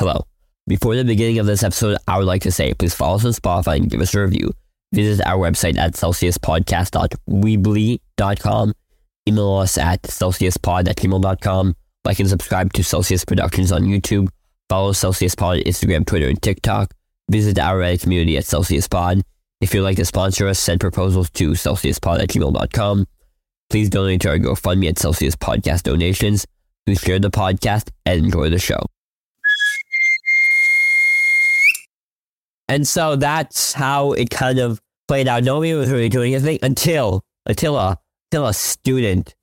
Hello. Before the beginning of this episode, I would like to say please follow us on Spotify and give us a review. Visit our website at celsiuspodcast.weebly.com. Email us at celsiuspod at gmail.com. Like and subscribe to Celsius Productions on YouTube. Follow Celsius Pod on Instagram, Twitter, and TikTok. Visit our Reddit community at Celsius Pod. If you'd like to sponsor us, send proposals to celsiuspod at gmail.com. Please donate to our GoFundMe at Celsius Podcast Donations. Please share the podcast and enjoy the show. And so that's how it kind of played out. Nobody was really doing anything until until a until a student,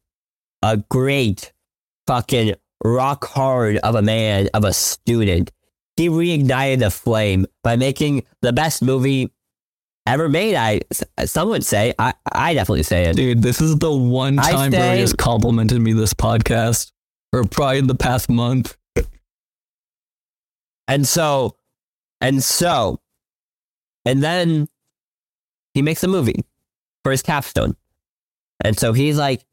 a great fucking rock hard of a man of a student, he reignited the flame by making the best movie ever made. I some would say. I I definitely say it. Dude, this is the one time say- has complimented me this podcast, or probably in the past month. And so, and so, and then he makes a movie for his capstone. And so he's like,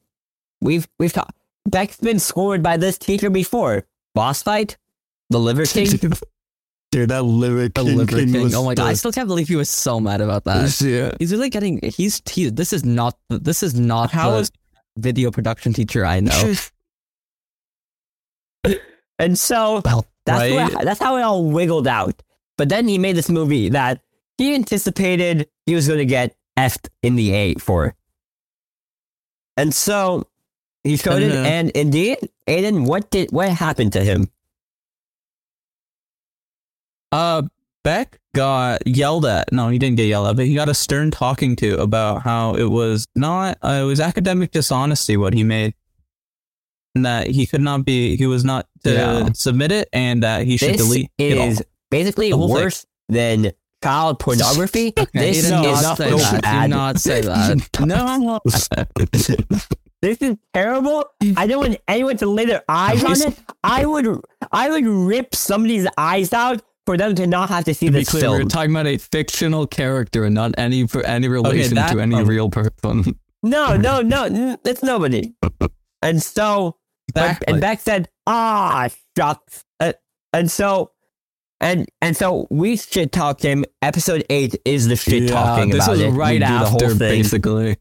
we've, we've talked, Beck's been scored by this teacher before. Boss fight? The Liver King? Dude, that lyric The Liver king King. Oh my god, I still can't believe he was so mad about that. yeah. He's really getting. He's. He, this is not. This is not How the is- video production teacher I know. and so Well, that's, right? that's how it all wiggled out. But then he made this movie that he anticipated he was going to get effed in the A for. And so he showed it, Uh-huh. and indeed, Aiden, what did what happened to him? Uh, Beck got yelled at. No, he didn't get yelled at, but he got a stern talking to about how it was not. Uh, it was academic dishonesty what he made, and that he could not be. He was not to Yeah. submit it, and that he should This delete it all. is basically The whole thing. worse than child pornography. Okay, this is not not say so that. bad. Do not say that. no, This is terrible. I don't want anyone to lay their eyes on it. I would, I would rip somebody's eyes out for them to not have to see to be this clear, we're talking about a fictional character and not any for any relation that- to any um, real person. No, no, no, it's nobody. And so, but, Exactly. and Beck said, "Ah, shucks." Uh, and so, and and so we shit talked him. Episode eight is the shit talking this about was it. We right do the after, whole thing. basically.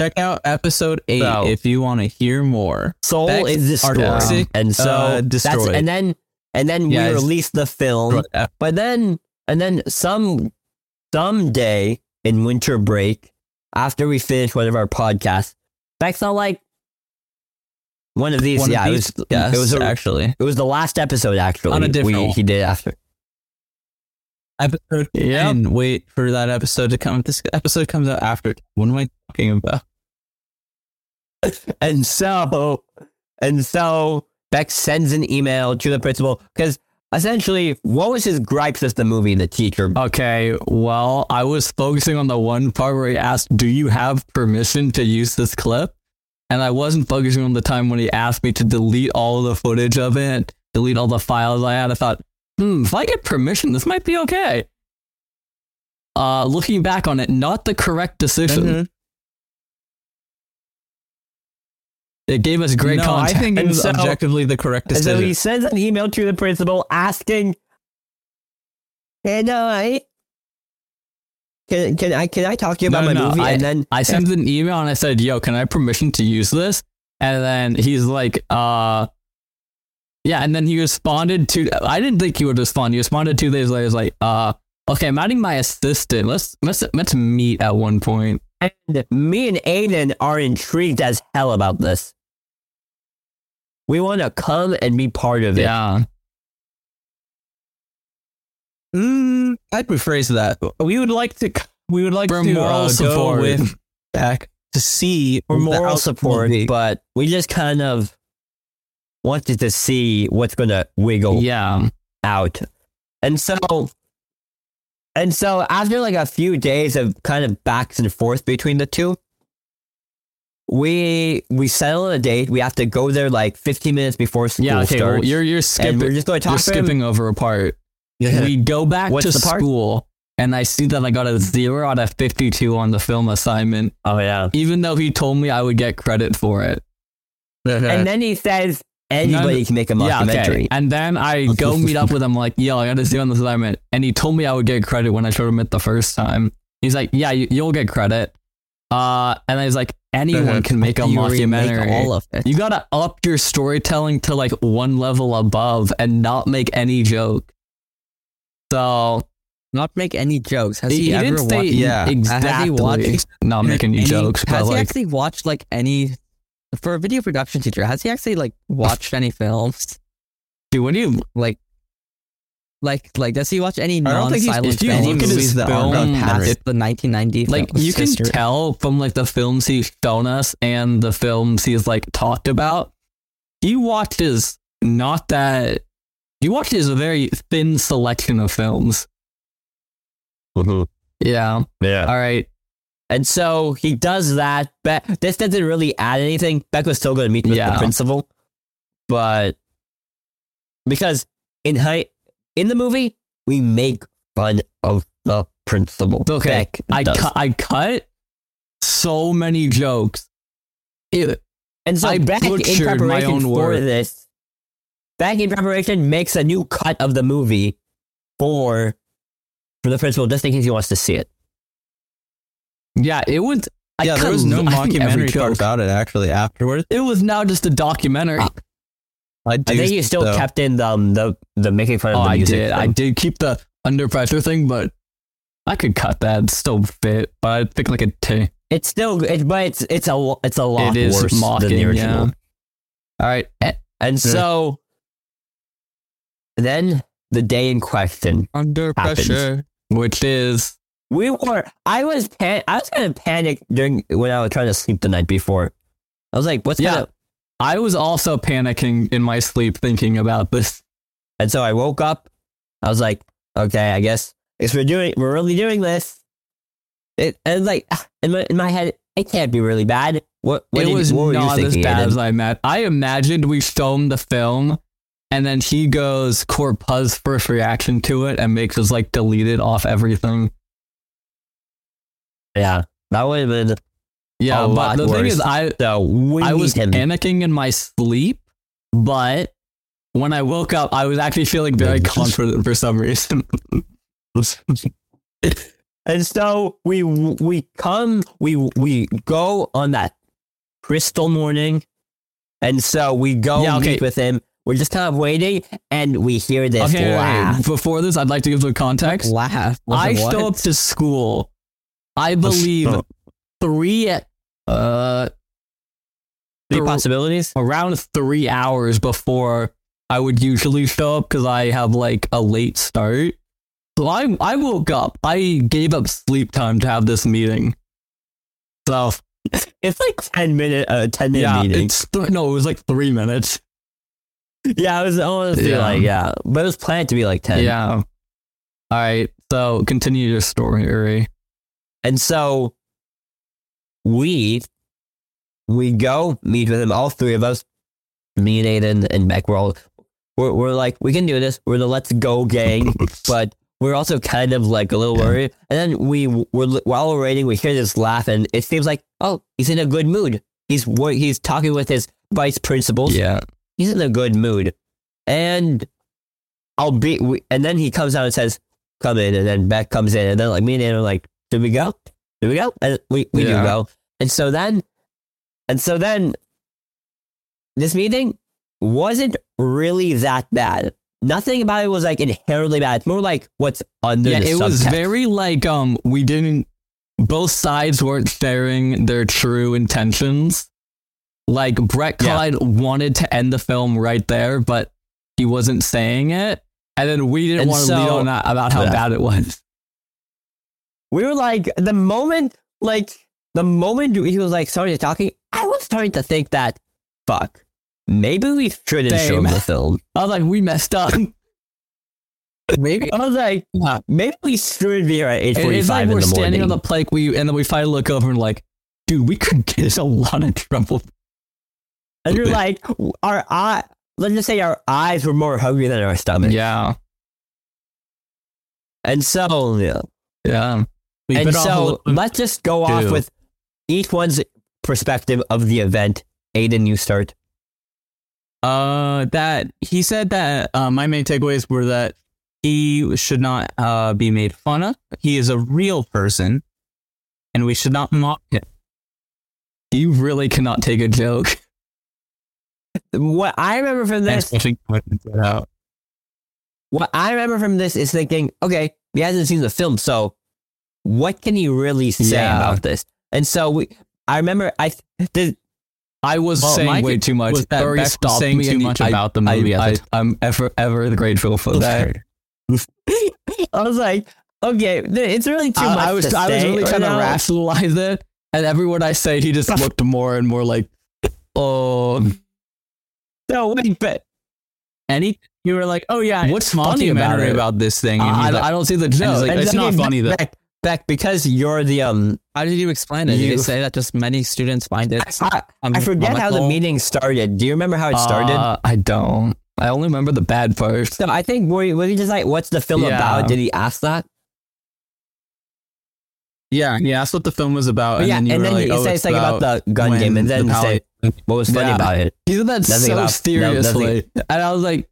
Check out episode eight So- if you want to hear more. Soul Beck's is destroyed, artistic, and so uh, that's destroyed. and then and then Yeah, we it's- released the film. But then, and then some someday in winter break, after we finish one of our podcasts, Beck's all like, one of these. One of yeah, these- it was. yes, it was a, actually It was the last episode. Actually, On a different we, he did after. episode. Yeah, And wait for that episode to come. This episode comes out after. What am I talking about? And so, and so Beck sends an email to the principal because essentially, what was his gripes with the movie? The teacher. Okay, well, I was focusing on the one part where he asked, "Do you have permission to use this clip?" And I wasn't focusing on the time when he asked me to delete all the footage of it, delete all the files I had. I thought, hmm, if I get permission, this might be okay. Uh, looking back on it, not the correct decision. Mm-hmm. It gave us great No, content. I think it And was so- objectively the correct decision. so he sends an email to the principal asking, "Can I, can can I can I talk to you about No, my no, movie?" I- and then I sent an email and I said, "Yo, can I have permission to use this?" And then he's like, "Uh, yeah." And then he responded to. I didn't think he would respond. He responded two days later. He's like, "Uh, okay, I'm adding my assistant. Let's let's let's meet at one point." and me and Aiden are intrigued as hell about this. We want to come and be part of it. Yeah, Mm, I'd rephrase that. We would like to. We would like For to moral uh, support. go with back to see for moral support, but we just kind of wanted to see what's going to wiggle yeah. out. And so, and so after like a few days of kind of backs and forth between the two, we we settle on a date. We have to go there like 15 minutes before school Yeah, okay. Well, you're you're skipping. we're just going to You're talk him. skipping over a part. Yeah. We go back What's to the school, and I see that I got a zero out of fifty-two on the film assignment, Oh yeah. even though he told me I would get credit for it. And then he says, anybody can make a Yeah, mockumentary. okay. And then I go meet up with him, like, yo, I got to see on this assignment. And he told me I would get credit when I showed him it the first time. He's like, yeah, you, you'll get credit. Uh, and I was like, anyone can make a You remake mockumentary. all of it. You gotta up your storytelling to like one level above and not make any joke. So Not make any jokes. Has he, he, ever watched? yeah. Has he exactly watched not making any jokes, Has he like actually watched like any? For a video production teacher, has he actually like watched any films? dude, when you Like, like, like, does he watch any I don't think he's- non-silent if you films? look at his film, past the 1990 like you can history. tell from like the films he's shown us and the films he's like talked about, he watches not that he watches a very thin selection of films. Mhm. Yeah. Yeah. All right. And so he does that. Be- this doesn't really add anything. Beck was still going to meet with Yeah. the principal, but because in high in the movie we make fun of the principal. Okay. Beck I cut I cut so many jokes. And so I Beck in preparation own for this, Beck in preparation makes a new cut of the movie for for the principal just in case he wants to see it. yeah, it was I yeah, there was no I think mockumentary part about it actually afterwards. It was now just a documentary. Ah, I do. I think you still though. kept in the um, the the making fun of Oh, the I music. did. I did keep the under pressure thing, but I could cut that. It's still fit, but I think like a T. It's still, it, but it's it's a lo- it's a lot It is worse than the original. yeah. All right. Eh, And so then the day in question, under happens. pressure. Which is we were. I was pan- I was kind of panicked during when I was trying to sleep the night before. I was like, "What's Yeah. gonna?" I was also panicking in my sleep thinking about this. And so I woke up. I was like, "Okay, I guess if we're doing, we're really doing this." It and like in my in my head, it can't be really bad. What, what it did- was what not as bad as I met. I imagined we filmed the film and then he goes Corpuz's first reaction to it and makes us like delete it off everything. Yeah, that would have been. Yeah, but the thing is I So we I was him. panicking in my sleep, but when I woke up, I was actually feeling very confident for some reason. And so we we come we we go on that crystal morning, and so we go Yeah, okay. meet with him. We're just kind of waiting, and we hear this okay, laugh. okay, before this, I'd like to give some context. Laugh. I show up to school. I believe Oh. three, uh, Three Thr- possibilities. around three hours before I would usually show up because I have like a late start. So I I woke up. I gave up sleep time to have this meeting. So It's like ten minute, uh, ten minute yeah, meeting. it's th- no, it was like three minutes. Yeah, it was honestly Yeah. like yeah, but it was planned to be like ten. Yeah. All right. So continue your story, Uri. And so we we go meet with him, all three of us, me and Aiden and Beck. We're all we're, we're like we can do this. We're the let's go gang, but we're also kind of like a little worried. And then we we're while we're waiting, we hear this laugh, and it seems like oh he's in a good mood. He's he's talking with his vice principals. Yeah. He's in a good mood, and I'll be. And then he comes out and says, "Come in," and then Beck comes in, and then like me and Aiden are like, "Did we go? Did we go?" And we we Yeah. do go. And so then, and so then, this meeting wasn't really that bad. Nothing about it was like inherently bad. It's more like what's under Yeah, the it was very like um we didn't both sides weren't sharing their true intentions. Like Brett Yeah. Clyde wanted to end the film right there, but he wasn't saying it. And then we didn't And want to lead on that about how Yeah. bad it was. we were like the moment like the moment he was like starting to talking i was starting to think that fuck maybe we shouldn't show Same. the film I was like, we messed up. Maybe. i was like Yeah. maybe we shouldn't be here at 8.45 it's like in we're standing on the plank, we and then we finally look over and like, dude, we could get us a lot of trouble. And you're like our eye let's just say our eyes were more hungry than our stomach Yeah. and so yeah Yeah. We and bit off a so little- let's just go off with each one's perspective of the event aiden you start Uh, that he said that uh, my main takeaways were that he should not uh, be made fun of. He is a real person, and we should not mock him. You really cannot take a joke. What I remember from this, Especially when it's let out. what I remember from this is thinking, okay, he hasn't seen the film, so what can he really say Yeah. about this? And so we, I remember, I the, I was Well, saying way too much. was that Beck stopped saying me too much I- about the movie I, at the I, I'm ever ever grateful for that. I was like, okay, it's really too I, much. I was I was really right trying to rationalize it, and every word I say, he just looked more and more like, oh. No, wait, but And he, You were like, oh yeah, What's funny about it? about this thing. And I, like, I don't see the he's joke. like, and it's then not again, funny though. Beck, Beck, because you're the um, How did you explain it? Did You- you say that just many students find it? I, um, I forget how the meeting started. Do you remember how it started? Uh, I don't. I only remember the bad parts. so I think were, was he just like, "What's the film Yeah. about?" Did he ask that? Yeah, he asked what the film was about, and yeah, then you and then like, he oh, said something about, the gun game, and then he pally- said, "What was funny Yeah. about it?" He said that Nothing so about- no, seriously, and I was like,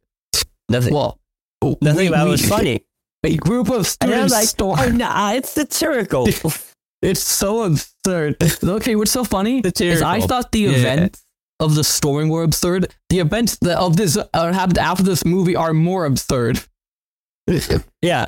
Nothing. "Well, nothing we- about it was funny. A group of students like, storm. "Oh, nah, it's satirical." It's so absurd. okay, what's so funny is I thought the Yeah. events of the storming were absurd. The events that of this uh, happened after this movie are more absurd. yeah.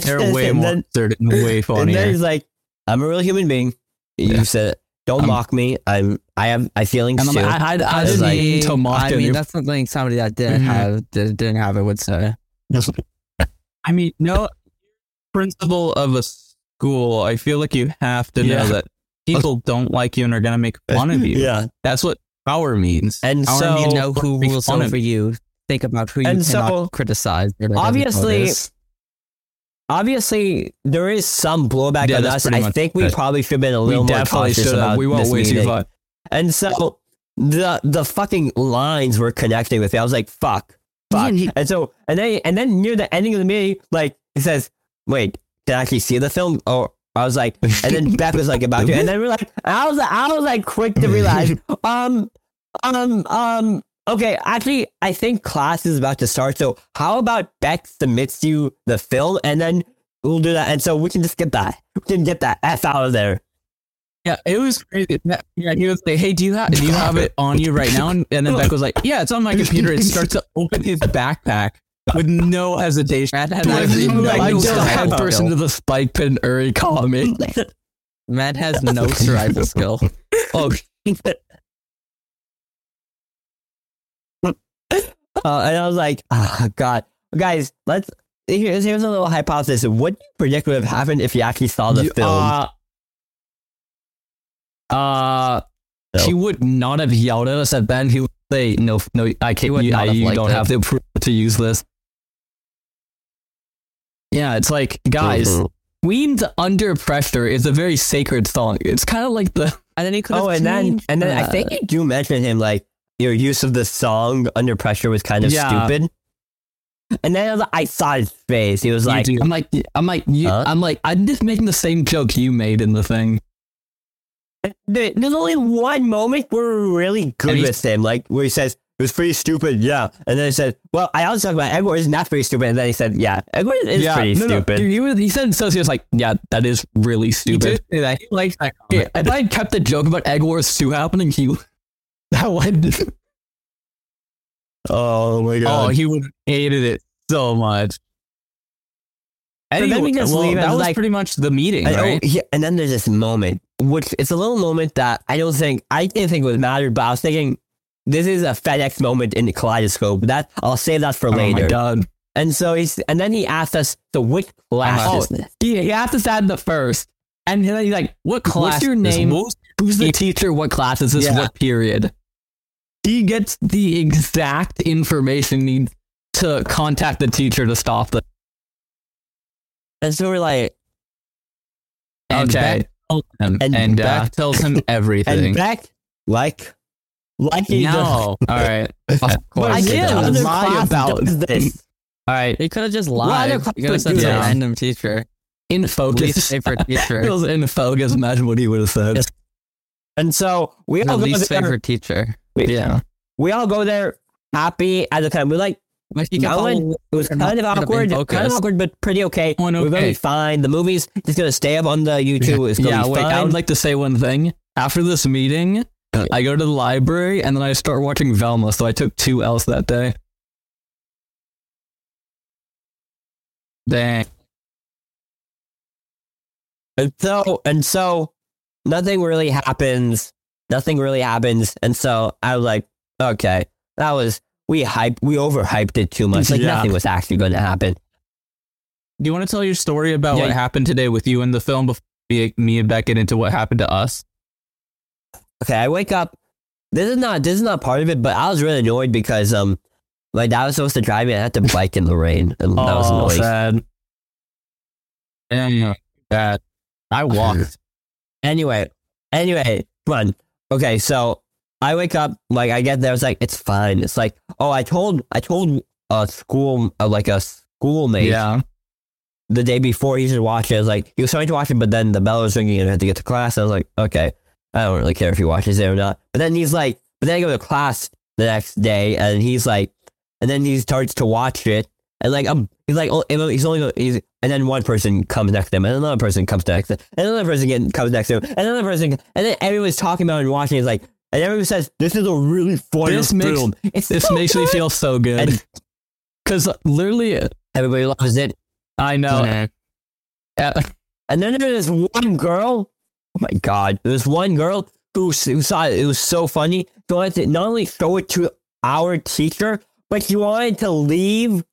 They're way and more Then, absurd and way and then funnier. he's like, "I'm a real human being." You Yeah. said, it. "Don't Um, mock me. I'm. I have. I feelings And I'm too." like, I, I, I was didn't like- mean to mock I mean, anyone. that's something somebody that didn't Mhm. have did, didn't have it would say. I mean, no principal of a school. I feel like you have to Yeah. know that people don't like you and are gonna make fun of you. yeah. That's what power means. And Power so- means you know who make rules fun over you. Think about who you And cannot so, criticize. obviously, it is. Obviously, there is some blowback Yeah, on us. I think we it. probably should have been a we little more definitely cautious should have. about We went this way too meeting. far. And so the the fucking lines were connecting with me. I was like, fuck, fuck. and so and then and then near the ending of the meeting, like it says, wait, did I actually see the film? Or I was like, and then Beth was like about to, and then we're like, I was I was like quick to realize, um, um, um. Okay, actually, I think class is about to start. So how about Beck submits you the film, and then we'll do that, and so we can just get that, we can get that f out of there. Yeah, it was crazy. Yeah, he was like, "Hey, do you have do you have it on you right now?" And, and then Beck was like, "Yeah, it's on my computer." It starts to open his backpack with no hesitation. Matt had Like, no, I just head first into the spike pit and Uri me. Matt has no survival skill. Oh, uh, and I was like, oh, God. Guys, let's. Here's, here's a little hypothesis. What do you predict would have happened if you actually saw the You- film? Uh, uh, No. he would not have yelled at us at Ben. He would say, "No, no, I can't. You, I, you don't it. have the approval to use this." Yeah, it's like, guys, Mhm. Queen's "Under Pressure" is a very sacred song. It's kind of like the And then he could have oh, and then changed and then I think you do mention him like your use of the song under pressure was kind of Yeah. stupid. And then I, like, I saw his face. He was like. I'm like, I'm like, you, Huh? I'm like, I'm just making the same joke you made in the thing. "There's only one moment where we're really good with him, like where he says." It was pretty stupid, yeah. And then he said, "Well, I also talked about Edward isn't that pretty stupid." And then he said, "Yeah, Edward is pretty no, no, stupid." He, was, he said so. He was like, yeah, that is really He stupid. did say that. He likes that Yeah, if I had kept the joke about Egg Wars 2 happening, he that would Oh my oh, god. Oh, he would have hated it so much. then Anyway, we just well, leave that was like- pretty much the meeting, And, oh, right? yeah, and then there's this moment, which it's a little moment that I don't think I didn't think was mattered, but I was thinking this is a FedEx moment in the kaleidoscope. That I'll save that for Oh later. god. and so he's and then he asked us, so which class Oh, is this? He, he asked us that in the first. And then he's like, what Class what's your name? Who's the teacher? What class is this? Yeah. What period? He gets the exact information he needs to contact the teacher to stop the And so we're like, and Okay. Beck tells him, And and, Beck- Beck tells him and. Beck, like, like he does- no, all right. Of But course. again, he does. other Lie class about does this. All right. He could have just lied. other You could have classes said do some that. random teacher. In Least focus. favorite teacher. Feels in focus. Imagine what he would have said. And so we The all go least favorite teacher. We- Yeah. we all go there happy at the time. We're like, Like, you kept That one, all- it was kind of awkward, kind of awkward, but pretty okay. One We're very okay. fine. The movie's just gonna stay up on the YouTube. It's gonna yeah, be wait, fine. I would like to say one thing. After this meeting, I go to the library and then I start watching Velma, so I took two L's that day. Dang. And so and so nothing really happens. Nothing really happens. And so I was like, okay, that was we hyped we overhyped it too much. Like Yeah. nothing was actually gonna happen. Do you want to tell your story about Yeah. what happened today with you in the film before me me and Beck get into what happened to us? Okay, I wake up. This is not this is not part of it, but I was really annoyed because um my dad was supposed to drive me I had to bike in the rain. And that was Oh, annoying. sad. Damn, bad. I walked. Anyway, anyway, fun. Okay, so I wake up, like I get there, it's like it's fine. It's like, oh, I told I told a school uh, like a schoolmate Yeah. the day before he should watch it. I was like, he was trying to watch it, but then the bell was ringing and I had to get to class. I was like, okay, I don't really care if he watches it or not. But then he's like, but then I go to class the next day and he's like, and then he starts to watch it and like, um, he's like, oh, he's only, he's, and then one person comes next to him and another person comes next to him and another person get, comes next to him and another person, and then everyone's talking about it and watching. It's like, and everyone says, this is a really funny This makes- film. It's This so makes me feel so good. Because literally, everybody loves it. I know. Uh, And then there's this one girl. Oh my god! There's one girl who, who saw it. It was so funny. She wanted to not only show it to our teacher, but she wanted to leave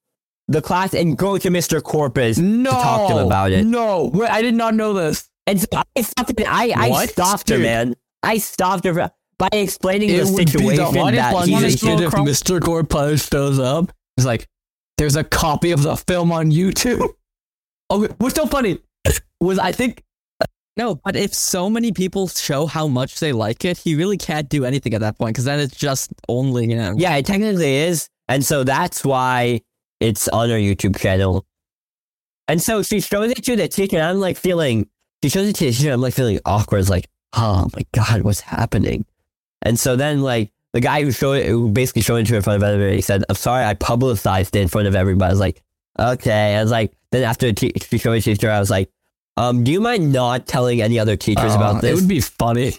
the class and go to Mr. Corpus no. to talk to him about it. No. Wait, I did not know this. And so I stopped. Her, I I What? stopped her, man. I stopped her by explaining the It would be situation the that he's shit if Mr. Corpus shows up. He's like, there's a copy of the film on YouTube. Okay, what's so funny was I think No, but if so many people show how much they like it, he really can't do anything at that point because then it's just only him. Yeah, it technically is. And so that's why it's on our YouTube channel. And so she shows it to the teacher, and I'm like feeling, she shows it to the teacher, I'm like feeling awkward. It's like, oh my God, what's happening? And so then, like, the guy who showed it, who basically showed it to her in front of everybody, he said, I'm sorry, I publicized it in front of everybody. I was like, okay. I was like, then after she showed it to the teacher, I was like, um, do you mind not telling any other teachers uh, about this? It would be funny.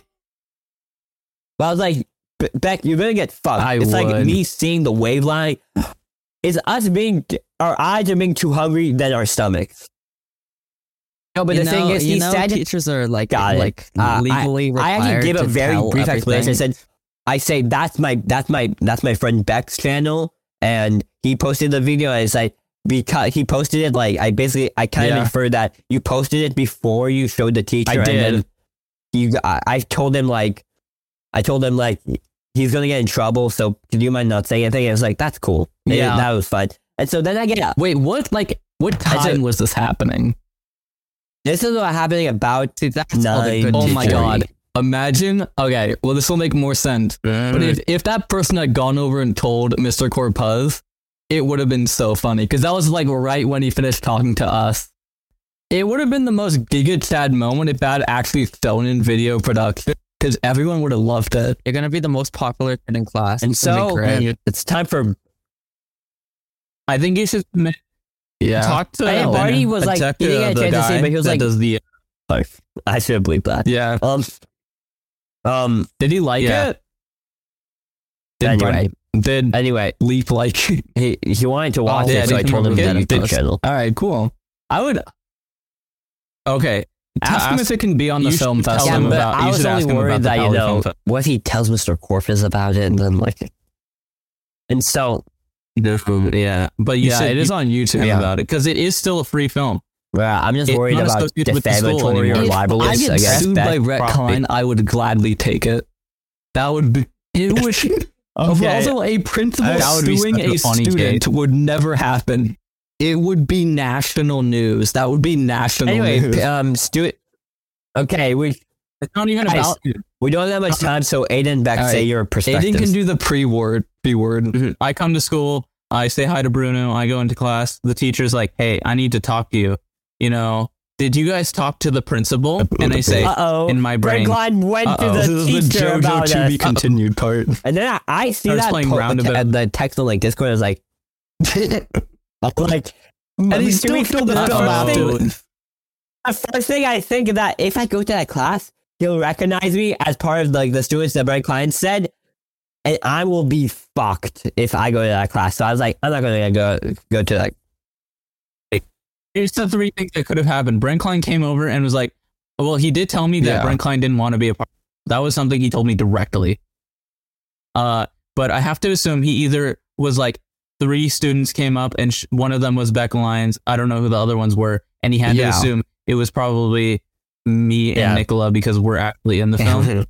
But I was like, Beck, you're gonna get fucked. I it's like me seeing the waveline. It's us being our eyes are being too hungry than our stomachs. No, but you the know, thing is, you he know, said, teachers are like like Uh, I- legally I required actually gave a very brief explanation. I said, I say that's my that's my that's my friend Beck's channel, and he posted the video. And it's like because he posted it like I basically I kind Yeah. of inferred that you posted it before you showed the teacher. I did. you, I, I told him like, I told him like he's gonna get in trouble. So do you mind not saying anything? And I was like, that's cool. And Yeah. that was fun. And so then I get Wait, what? Like, what I said- time was this happening? this is what happening about See, that's all the nine. Oh my god! Imagine. Okay, well, this will make more sense. But if, if that person had gone over and told Mr. Corpuz, it would have been so funny because that was like right when he finished talking to us. It would have been the most giga chad moment if that actually shown in video production because everyone would have loved it. You're gonna be the most popular kid in class. And It's so it's time for. I think you should ma- Yeah. talk to And Barney was like, talk he didn't get a the chance to say, but he was like- does the Sorry, I should have believed that. Yeah. Um, um. Did he like Yeah. it? Did Anyway, Brent- did anyway, Leap like? he he wanted to watch Oh, it, yeah, so I told him about that the YouTube post. channel. All right, cool. I would. Okay. Ask him if it can be on the film should tell festival. him Yeah, but about- I was should only ask him about worried that you know, Film what if he tells Mr. Corpus about it, and then like, and so yeah, but you yeah, should it is on YouTube. yeah. about it because it is still a free film. well, I'm just It's worried not about associated with the school defamatory or anymore. If I libelous get against sued by Rhett property. Klein, I would gladly take it. That would be. It would. Also, a principal That would be suing such a a funny student would never happen. It would be national news. That would be national Anyway, news. um, Stu. Okay, we It's not even Guys, about we don't have much time, so Aiden back Beck All say your perspective. Aiden can do the pre word. P word. I come to school, I say hi to Bruno, I go into class. The teacher's like, "Hey, I need to talk to you." You know, did you guys talk to the principal? And I say, Uh oh. in my brain, Klein went to Uh-oh. the This is the JoJo about to be us. continued part. And then I, I see Starts that playing po- roundabout. and the text on like Discord is like, like, And and he he still still filled the the film first thing, the first thing I think is that if I go to that class, he'll recognize me as part of like the students that Brent Klein said, and I will be fucked if I go to that class. So I was like, I'm not gonna go go to that. here's the three things that could have happened. Brent Klein came over and was like, well, he did tell me that Yeah. Brent Klein didn't want to be a part. That was something he told me directly. Uh, but I have to assume he either was like three students came up and sh- one of them was Beck Lyons. I don't know who the other ones were, and he had Yeah. to assume it was probably me and Yeah. Nicola because we're actually in the film.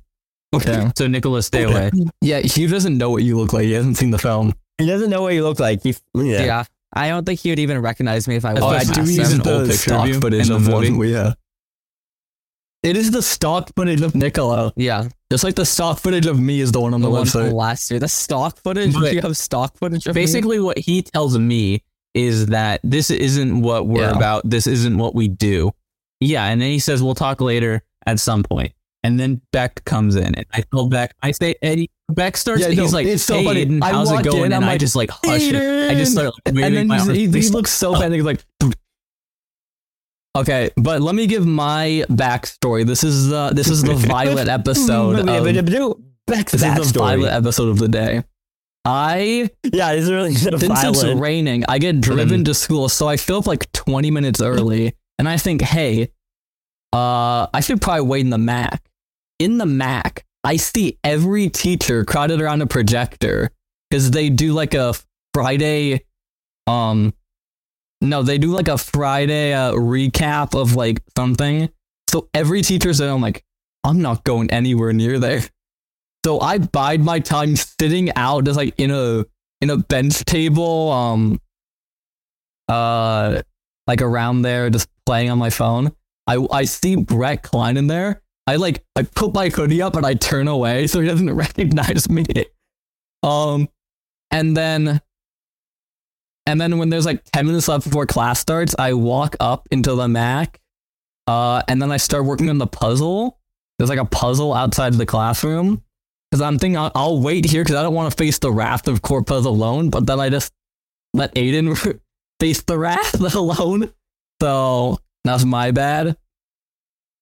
Okay. so Nicholas, stay away. Yeah, he doesn't know what you look like. He hasn't seen the film. he doesn't know what you look like. He, yeah. Yeah. I don't think he would even recognize me if I was. Oh, I I do do use an the old picture of stock you footage in of the one. movie. we- Yeah. It is the stock footage of Nicola. Yeah, Just like the stock footage of me is the one on the, the one website. last year. The stock footage. But- you have stock footage of me? Basically, what he tells me is that this isn't what we're Yeah. about. This isn't what we do. Yeah, and then he says we'll talk later at some point. And then Beck comes in, and I tell Beck, I say Eddie. Beck starts. Yeah, he's no, like, it's so hey, funny. Aiden, I how's it going? in, and I'm I just like hush it. I just start like, and then my arms. he, he looks so bad. He's like, okay, but let me give my backstory. This is uh, this is the Violet episode. of, this is the backstory. Violet episode of the day. I Yeah, this is really the since it's raining, I get driven to school, so I show up like 20 minutes early, and I think, hey, uh, I should probably wait in the Mac. In the Mac, I see every teacher crowded around a projector because they do like a Friday, um, no, they do like a Friday uh, recap of like something. So every teacher's there. I'm like, I'm not going anywhere near there. So I bide my time sitting out just like in a in a bench table, um, uh, like around there, just playing on my phone. I I see Brett Klein in there. I like I put my hoodie up and I turn away so he doesn't recognize me. Um, and then and then when there's like ten minutes left before class starts, I walk up into the Mac, uh, and then I start working on the puzzle. There's like a puzzle outside the classroom. Because I'm thinking I'll, I'll wait here because I don't want to face the wrath of Corpus alone, but then I just let Aiden face the wrath alone. So that's my bad.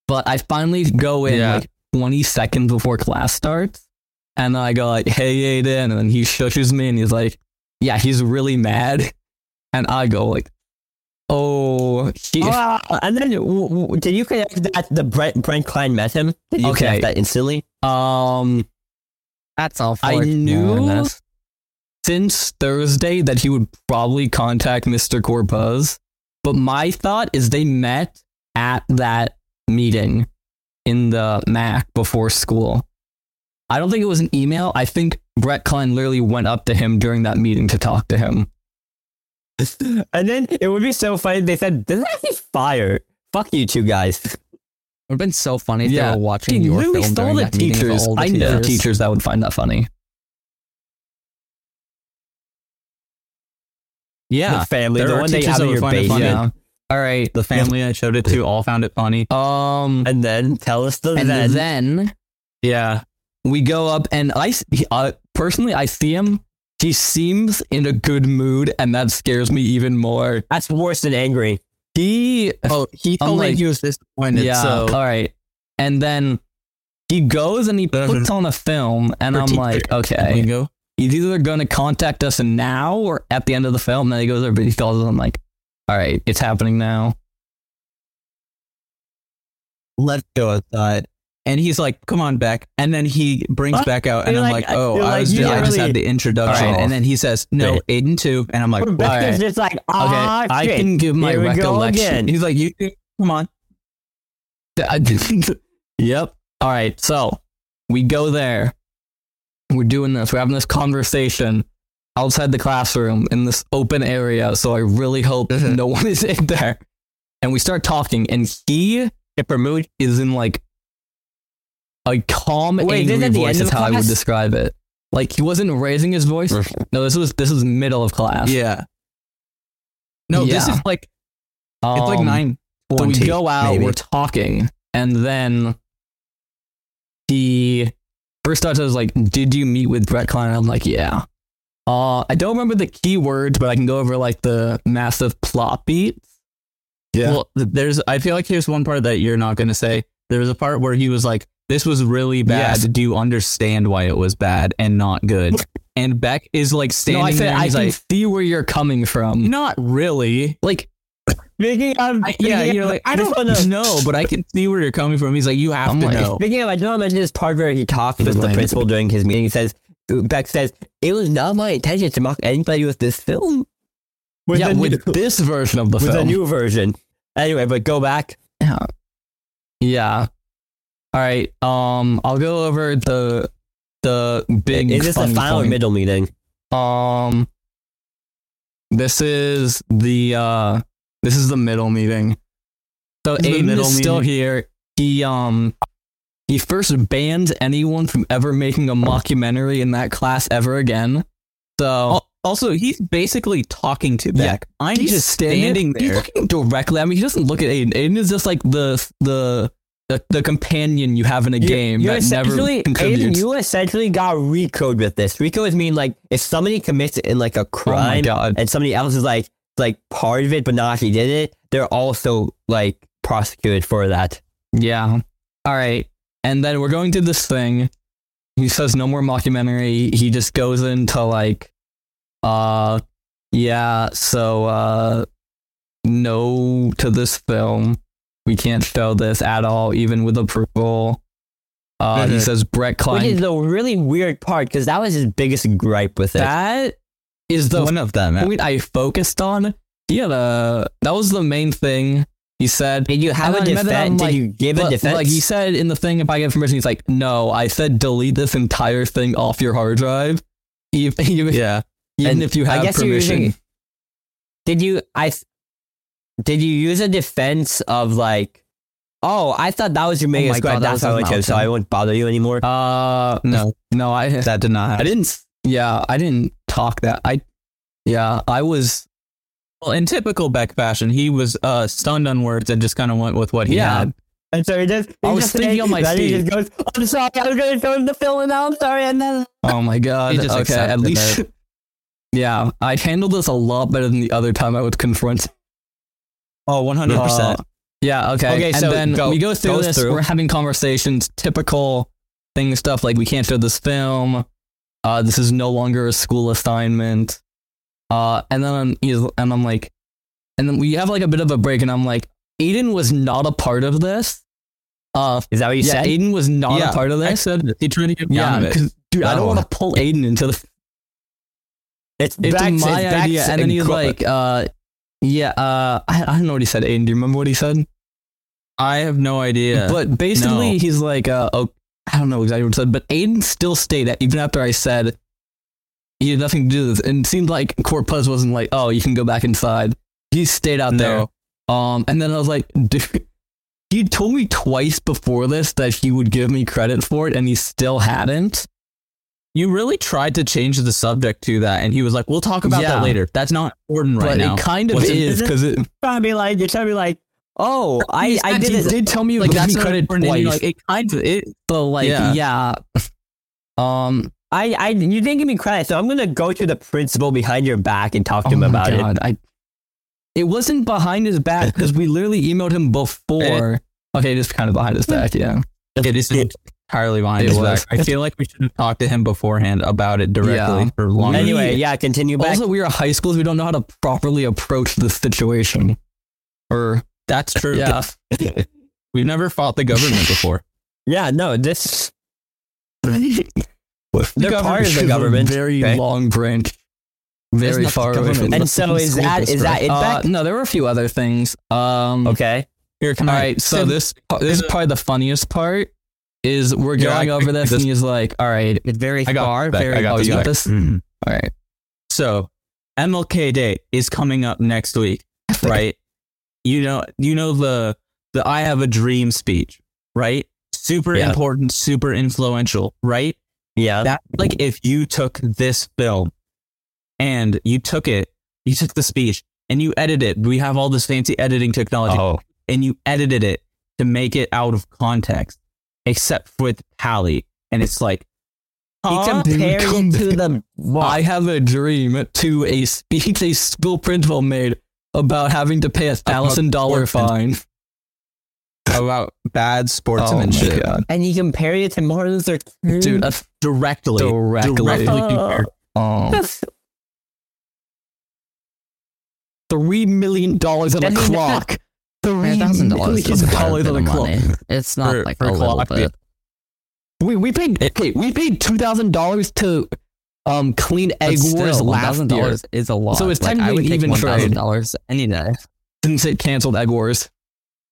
But I finally go in Yeah. like 20 seconds before class starts. And I go like, hey, Aiden. And then he shushes me and he's like, yeah, he's really mad. And I go like, oh, he, Oh, and then, w- w- did you connect that the Brent, Brent Klein met him? Did you Okay. connect that instantly? um, That's all. I knew since Thursday that he would probably contact Mr. Corpuz, but my thought is they met at that meeting in the Mac before school. I don't think it was an email. I think Brett Klein literally went up to him during that meeting to talk to him. And then it would be so funny. They said, "This is actually fire." Fuck you two guys. It would have been so funny if Yeah. they were watching He your literally film stole during the that meeting of teachers. all the I know teachers. teachers that would find that funny. yeah, the family, there the one they teachers have in your find basement. Yeah. All right. the family I showed it to all found it funny. Um. And then tell us the And then. then Yeah, we go up and I uh, personally I see him. He seems in a good mood, and that scares me even more. That's worse than angry. He, Oh, he I'm told like- me he was disappointed. yeah, So all right, and then he goes and he puts on a film, and I'm like, we okay, go. he's either going to contact us now or at the end of the film. And then he goes there, but he calls us. I'm like, all right, it's happening now. Let's go outside. And he's like, "Come on, Beck." And then he brings What? Beck out, and You're I'm like- like, "Oh, I, like, was you just, I just had the introduction." Alright. And then he says, "No, Wait. Aiden too." And I'm like, Or "What?" Beck alright. is just like, Okay, ah, I can give my Here recollection. again. He's like, "You. Come on." yep. All right. So we go there. We're doing this. We're having this conversation outside the classroom in this open area. So I really hope Mhm. no one is in there. And we start talking, and he Skipper mood. is in like a calm, Wait, angry voice. Is how I would describe it. Like he wasn't raising his voice. No, this was this was middle of class. Yeah. No, this is like it's like Um, nine So we go out, maybe. we're talking, and then he first starts as like, "Did you meet with Brett Klein?" I'm like, "Yeah." Uh, I don't remember the keywords, but I can go over like the massive plot beats. Yeah. Well, there's. I feel like here's one part that you're not gonna say. There was a part where he was like, "This was really bad. Yes. Do you understand why it was bad and not good?" And Beck is like standing no, I said there. and I he's can like, see where you're coming from. "Not really." Like, Speaking of, I, yeah, speaking you're of- like, I don't one of- know, but I can see where you're coming from. He's like, "You have I'm to like- know." Speaking of, I don't mention this part where he talks with the principal during his meeting. He says, Beck says, it was not my intention to mock anybody with this film. With yeah, with new, this version of the with film. the new version. Anyway, but go back. Yeah. Yeah. All right. Um, I'll go over the the big. Is this the final point. middle meeting? Um, this is the uh, this is the middle meeting. So This is the Aiden middle is still here. He um, he first banned anyone from ever making a mockumentary in that class ever again. So Also, he's basically talking to Yeah. I'm he's just standing He's there. He's looking directly. I mean, he doesn't look at Aiden. Aiden is just like the the the, the companion you have in a You- game you that never Aiden, you essentially got RICO'd with this. RICO is mean like if somebody commits in like a oh crime god! and somebody else is like like part of it but not actually did it, they're also like prosecuted for that. Yeah. All right. And then we're going to this thing. He says no more mockumentary. He just goes into like, uh, yeah. So, uh, no to this film. We can't show this at all, even with approval. Uh, he Mhm. says Brett Which is Klein. the really weird part because that was his biggest gripe with it. That is the One of them. point I focused on. He had a that was the main thing. He said Did you have a defense? like- Did you give a defense? Like he said in the thing, if I get permission, he's like, no, I said delete this entire thing off your hard drive. Even, even, Yeah. even And if you have permission. using- did you I did you use a defense of like oh I thought that was your main Oh gripe God, that's why I to so. I won't bother you anymore. uh, No, no, I, that did not Happen. I didn't. Yeah, I didn't talk that. I, yeah, I was. Well, in typical Beck fashion, he was uh, stunned on words and just kind of went with what he Yeah. had. And so he just I was just thinking on my then he feet. just goes I'm sorry I was gonna show him the film and now I'm sorry and then Oh my god. He just okay, at least. it. Yeah, I handled this a lot better than the other time I would confront. Oh, 100%. Uh, yeah, okay. Okay, and so then go- we go through this. through. We're having conversations, typical thing stuff like we can't show this film. Uh, this is no longer a school assignment. Uh, and then he's and I'm like, and then we have like a bit of a break, and I'm like, Aiden was not a part of this. Uh, is that what you yeah, said? Aiden was not Yeah, a part of this. I said he tried to get Yeah, it. dude, I don't want to pull Aiden into the It's, it's Beck's- my it's idea. And then he's like, uh, yeah, uh, I, I don't know what he said. Aiden, do you remember what he said? I have no idea. But basically, No. he's like, uh, oh, I don't know exactly what he said, but Aiden still stayed even after I said he had nothing to do with this. And it seemed like Corpus wasn't like, oh, you can go back inside. He stayed out No. there. Um, and then I was like, dude, he told me twice before this that he would give me credit for it, and he still hadn't. you really tried to change the subject to that, and he was like, "We'll talk about Yeah. that later. That's not important right but now." it kind of What's it- is because it. trying to be like you're trying to be like oh I I did it did tell me like would give that's me credit important. And twice. like, it kind of it. but like, Yeah. yeah. Um, I I you didn't give me credit so I'm gonna go to the principal behind your back and talk to Oh him my about it. I, it wasn't behind his back because we literally emailed him before. okay, just kind of behind his back, yeah. It is entirely behind It his was. back. I feel like we should have talked to him beforehand about it directly Yeah. for longer. Anyway, yeah, continue back. Also, we are high schools. We don't know how to properly approach the situation. Or That's true. yeah, We've never fought the government before. yeah, no, this The They're part of is the a government. Very okay? long branch. Very far away from. And the- and so is school that is district. that it Uh, no, there were a few other things. Um, Okay. Here, can All I? right, so Sid, this this is probably the funniest part. Is we're Yeah, going I- over this, this- and he's like, "All right, It's very I got far, back. very I got oh, this you got back. this. Mhm. All right, So, MLK Day is coming up next week, right? You know, you know the the I have a dream speech, right? Super Yeah. important, super influential, right? Yeah. That like if you took this film and you took it, you took the speech and you edit it. We have all this fancy editing technology. Oh. and you edited it to make it out of context, except with Pally, and it's like, He compared it to the I have a dream to a speech a school principal made about having to pay a thousand dollar fine. About bad Oh sportsmanship, god, and you compare it to Martin Luther King. dude! that's directly, Directly. directly compared. um, That's- three million dollars on I a mean, clock. Three thousand dollars million is a dollars on a clock. It's not For- like for a little clock, bit. We we paid okay, we paid two thousand dollars to um clean But egg wars still, last year. $1,000 is a lot. So it's like, I technically would take even one trade. thousand dollars any day. Since it canceled egg wars.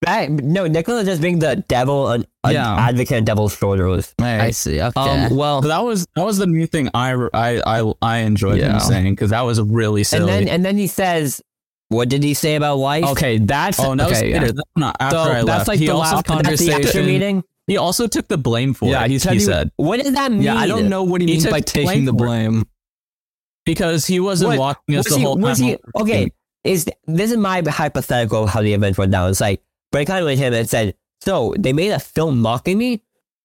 That- no, Nicholas just being the devil, an, an Yeah. advocate of devil's shoulders. I see. Okay. Um, well, So that was that was the new thing I I I, I enjoyed Yeah. him saying because that was really silly. And then and then he says, "What did he say about life?" okay, that's oh, and that was okay. yeah. later. That's not after So I that's left. like he the also last That's the after conversation. meeting. he also took the blame for Yeah, it. he said he he- said What does that mean? Yeah, I don't know what he, He means by taking the for it. blame. because he wasn't What- watching us Was the he- whole time. he- while we were okay, is this is my hypothetical how the event went down? It's like Brett kind of went to him and said, "So they made a film mocking me.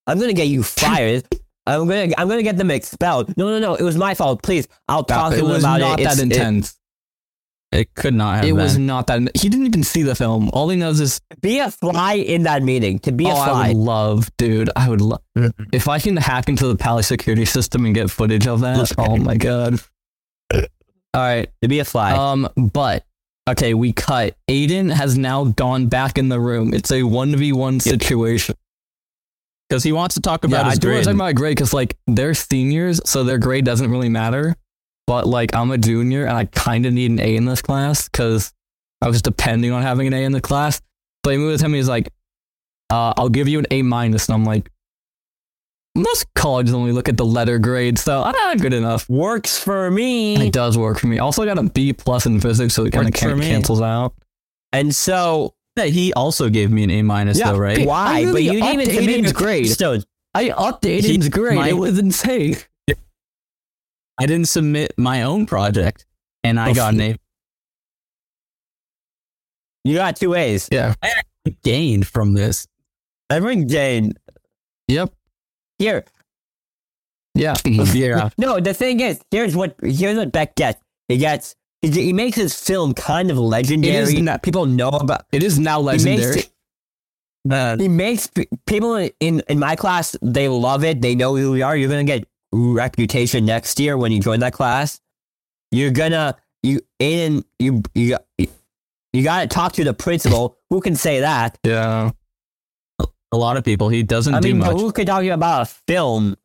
I'm gonna get you fired. I'm gonna I'm gonna get them expelled. No, no, no. It was my fault. Please, I'll talk to it them was about not it. that It's- it- intense. It could not have It, been. was not that. He didn't even see the film. All he knows is, be a fly in that meeting. To be a oh, I fly. would love, dude. I would love if I can hack into the Palace security system and get footage of that. Oh my god. All right. to be a fly. Um, but okay, we cut. Aiden has now gone back in the room. It's a one v one situation. because he wants to talk about yeah, I his do want grade. to talk about grade because like they're seniors, so their grade doesn't really matter. But like I'm a junior and I kind of need an A in this class because I was depending on having an A in the class. So he moved with him. He's like, uh, "I'll give you an A minus," and I'm like, "Most colleges only look at the letter grade, so ah, good enough." Works for me. It does work for me. Also, I got a B plus in physics, so it kind of Works for me. cancels out. And so, that he also gave me an A minus Yeah, though, right? I why? really But you didn't even upped submit Aiden's your grade. grade. I updated He Aiden's grade. might- It was insane. I didn't submit my own project, and I got an A. You got two A's. Yeah. I gained from this. Everyone gained. Yep. Here, Yeah. Yeah, No, the thing is, here's what here's what Beck gets. He gets he, he makes his film kind of legendary. not- people know about. It is now He legendary. makes, it- he makes people in in my class. They love it. They know who we are. You're gonna get reputation next year when you join that class. You're gonna you Aiden you you you got to talk to the principal. Who can say that? yeah. A lot of people. He doesn't I do mean, but much. who could talk about a film?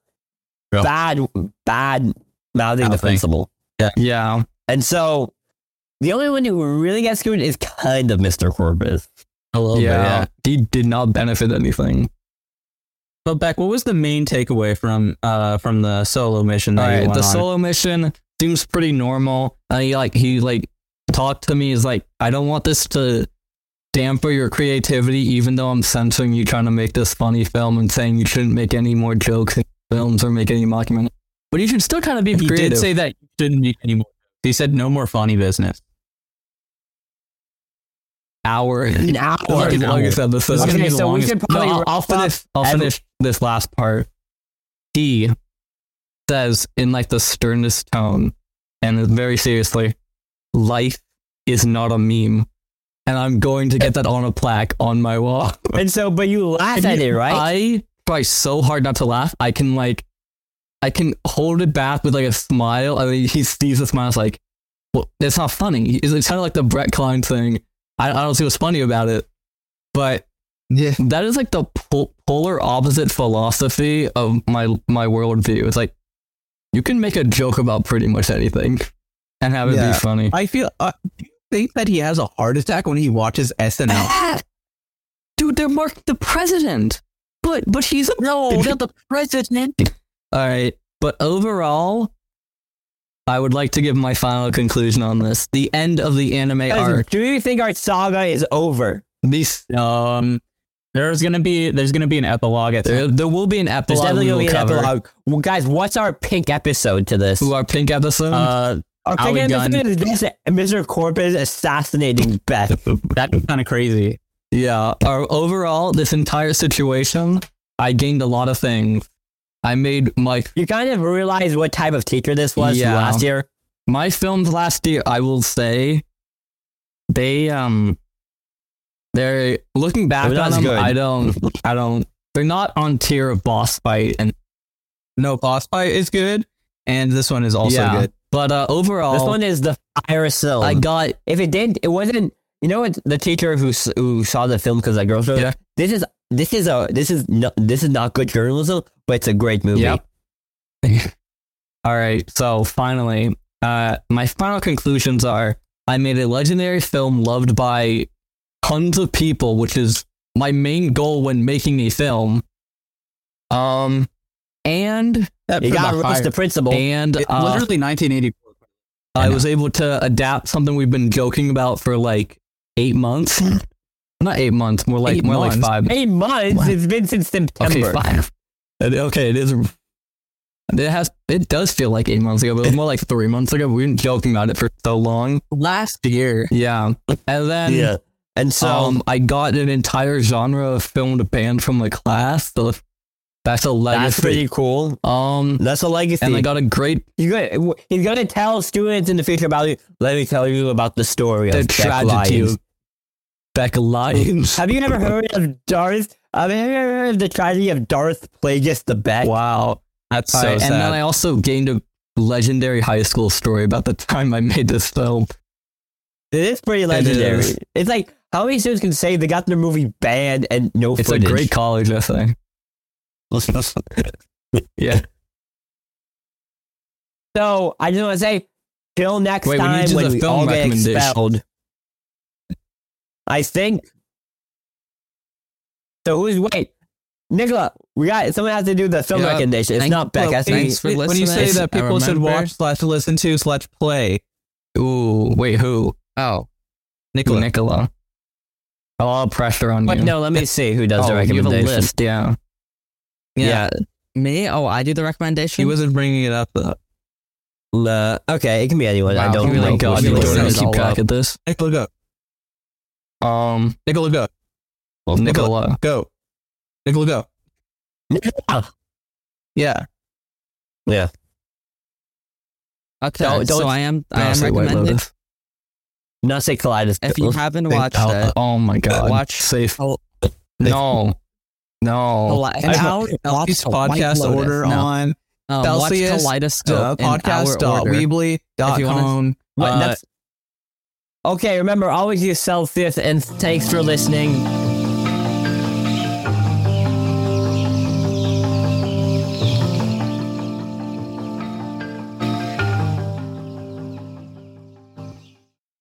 Yeah. Bad, bad mouthing the Mouthing. principal. Yeah. And so the only one who really gets screwed is kind of Mr. Corbis. A little yeah. bit, yeah. He did not benefit anything. But Beck, what was the main takeaway from uh from the solo mission that All you right. went The on? solo mission seems pretty normal. Uh, he like he like talked to me. Is like I don't want this to damper your creativity, even though I'm censoring you trying to make this funny film and saying you shouldn't make any more jokes in films or make any mockumentary. But you should still kind of be he creative. did say that you shouldn't be anymore. He said no more funny business. hour. An hour. Like the longest episode. This is gonna Okay, be the so we longest- should No, I'll, I'll finish. I'll every- finish this last part. He says in like the sternest tone, and very seriously, life is not a meme, and I'm going to get that on a plaque on my wall. And so, but you laugh at it, right? I try so hard not to laugh. I can like, I can hold it back with like a smile. I mean, he sees the smile. It's like, well, it's not funny. It's, it's kind of like the Brett Klein thing. I, I don't see what's funny about it, but Yeah. that is like the pol- polar opposite philosophy of my my worldview. It's like you can make a joke about pretty much anything and have it Yeah. be funny. I feel. Uh, do you think that he has a heart attack when he watches SNL? Dude, they're marking the president, but but he's no, not the president. All right, but overall, I would like to give my final conclusion on this: the end of the anime arc. Do you think our saga is over? These um, there's gonna be there's gonna be an epilogue at there, there will be an There's epilogue definitely we gonna will be an cover. epilogue. Well, guys, what's our pink episode to this? Who are pink episode? uh our Ali pink Gunn. episode is just Mr. Corpus assassinating Beth. that's kind of crazy. Yeah. Our overall, this entire situation, I gained a lot of things. I made my You kind of realize what type of teacher this was Yeah. last year. my films last year. I will say, they um, they're looking back They're on them. good. I don't, I don't. They're not on tier of boss fight and No, boss fight is good, and this one is also yeah. good. But uh, overall, This one is the film. I got if it did, it wasn't. You know what? The teacher who who saw the film because that girl showed. Yeah. This is this is a this is no, this is not good journalism, but it's a great movie. Yep. All right, so finally, uh, my final conclusions are: I made a legendary film loved by tons of people, which is my main goal when making a film. Um, and That You for got the to the principal. and It- uh, literally 1984. I was able to adapt something we've been joking about for like eight months. Not eight months, more like Eight more months? like five. Eight months. It's been since September. Okay, fine. It- Okay, it is. It has. It does feel like eight months ago, but it was more like three months ago. We've been joking about it for so long. last year. Yeah, and then Yeah. And so um, I got an entire genre of film banned from the class. So that's a legacy. that's pretty cool. Um, That's a legacy. and I got a great he's gonna he's gonna tell students in the future about it. Let me tell you about the story the of Beck tragedy Lyons. Beck Lyons. Have you never heard of Darth? i Have you ever heard of the tragedy of Darth Plagueis the Beck? Wow. That's so Alright, sad. and then I also gained a legendary high school story about the time I made this film. It is pretty legendary. is. It's like how many students can say they got their movie banned and no It's footage? a great college essay. Yeah. So I just want to say, till next Wait, time to when the we all get recommendation. expelled. I think. So who's wait, Nicola? We got someone has to do the film Yeah, recommendation. It's thank- not Beck. well, Has thanks for listening. when you say that people should remember- watch slash listen to slash play, Ooh, wait, who? Oh, Nicola. Nicola. A lot of pressure on But you. no, let me see who does oh, the you have a recommendation. list, yeah. Yeah. me? Oh, I do the recommendation. He wasn't bringing it up. Though. Uh, okay, it can be anyone. I don't oh know. my who God, it you is. don't don't keep all track up. of this. Nicola, go. Um, Nicola, go. well, Nicola. Nicola. Go. Nicola, go. Nicola. Yeah. Yeah. okay, Don't- don't- so I am. I am say White recommended. Not say Kaleidos. If you haven't watched it, oh my god. watch- safe. Oh. No. No. an I hour, watch This the White podcast Lotus. order No. on Um, Celsius, watch Kaleidoscope uh, in our order. If you wanna- podcast.weebly.com. What, Uh, okay, remember, always use Celsius, and thanks for listening.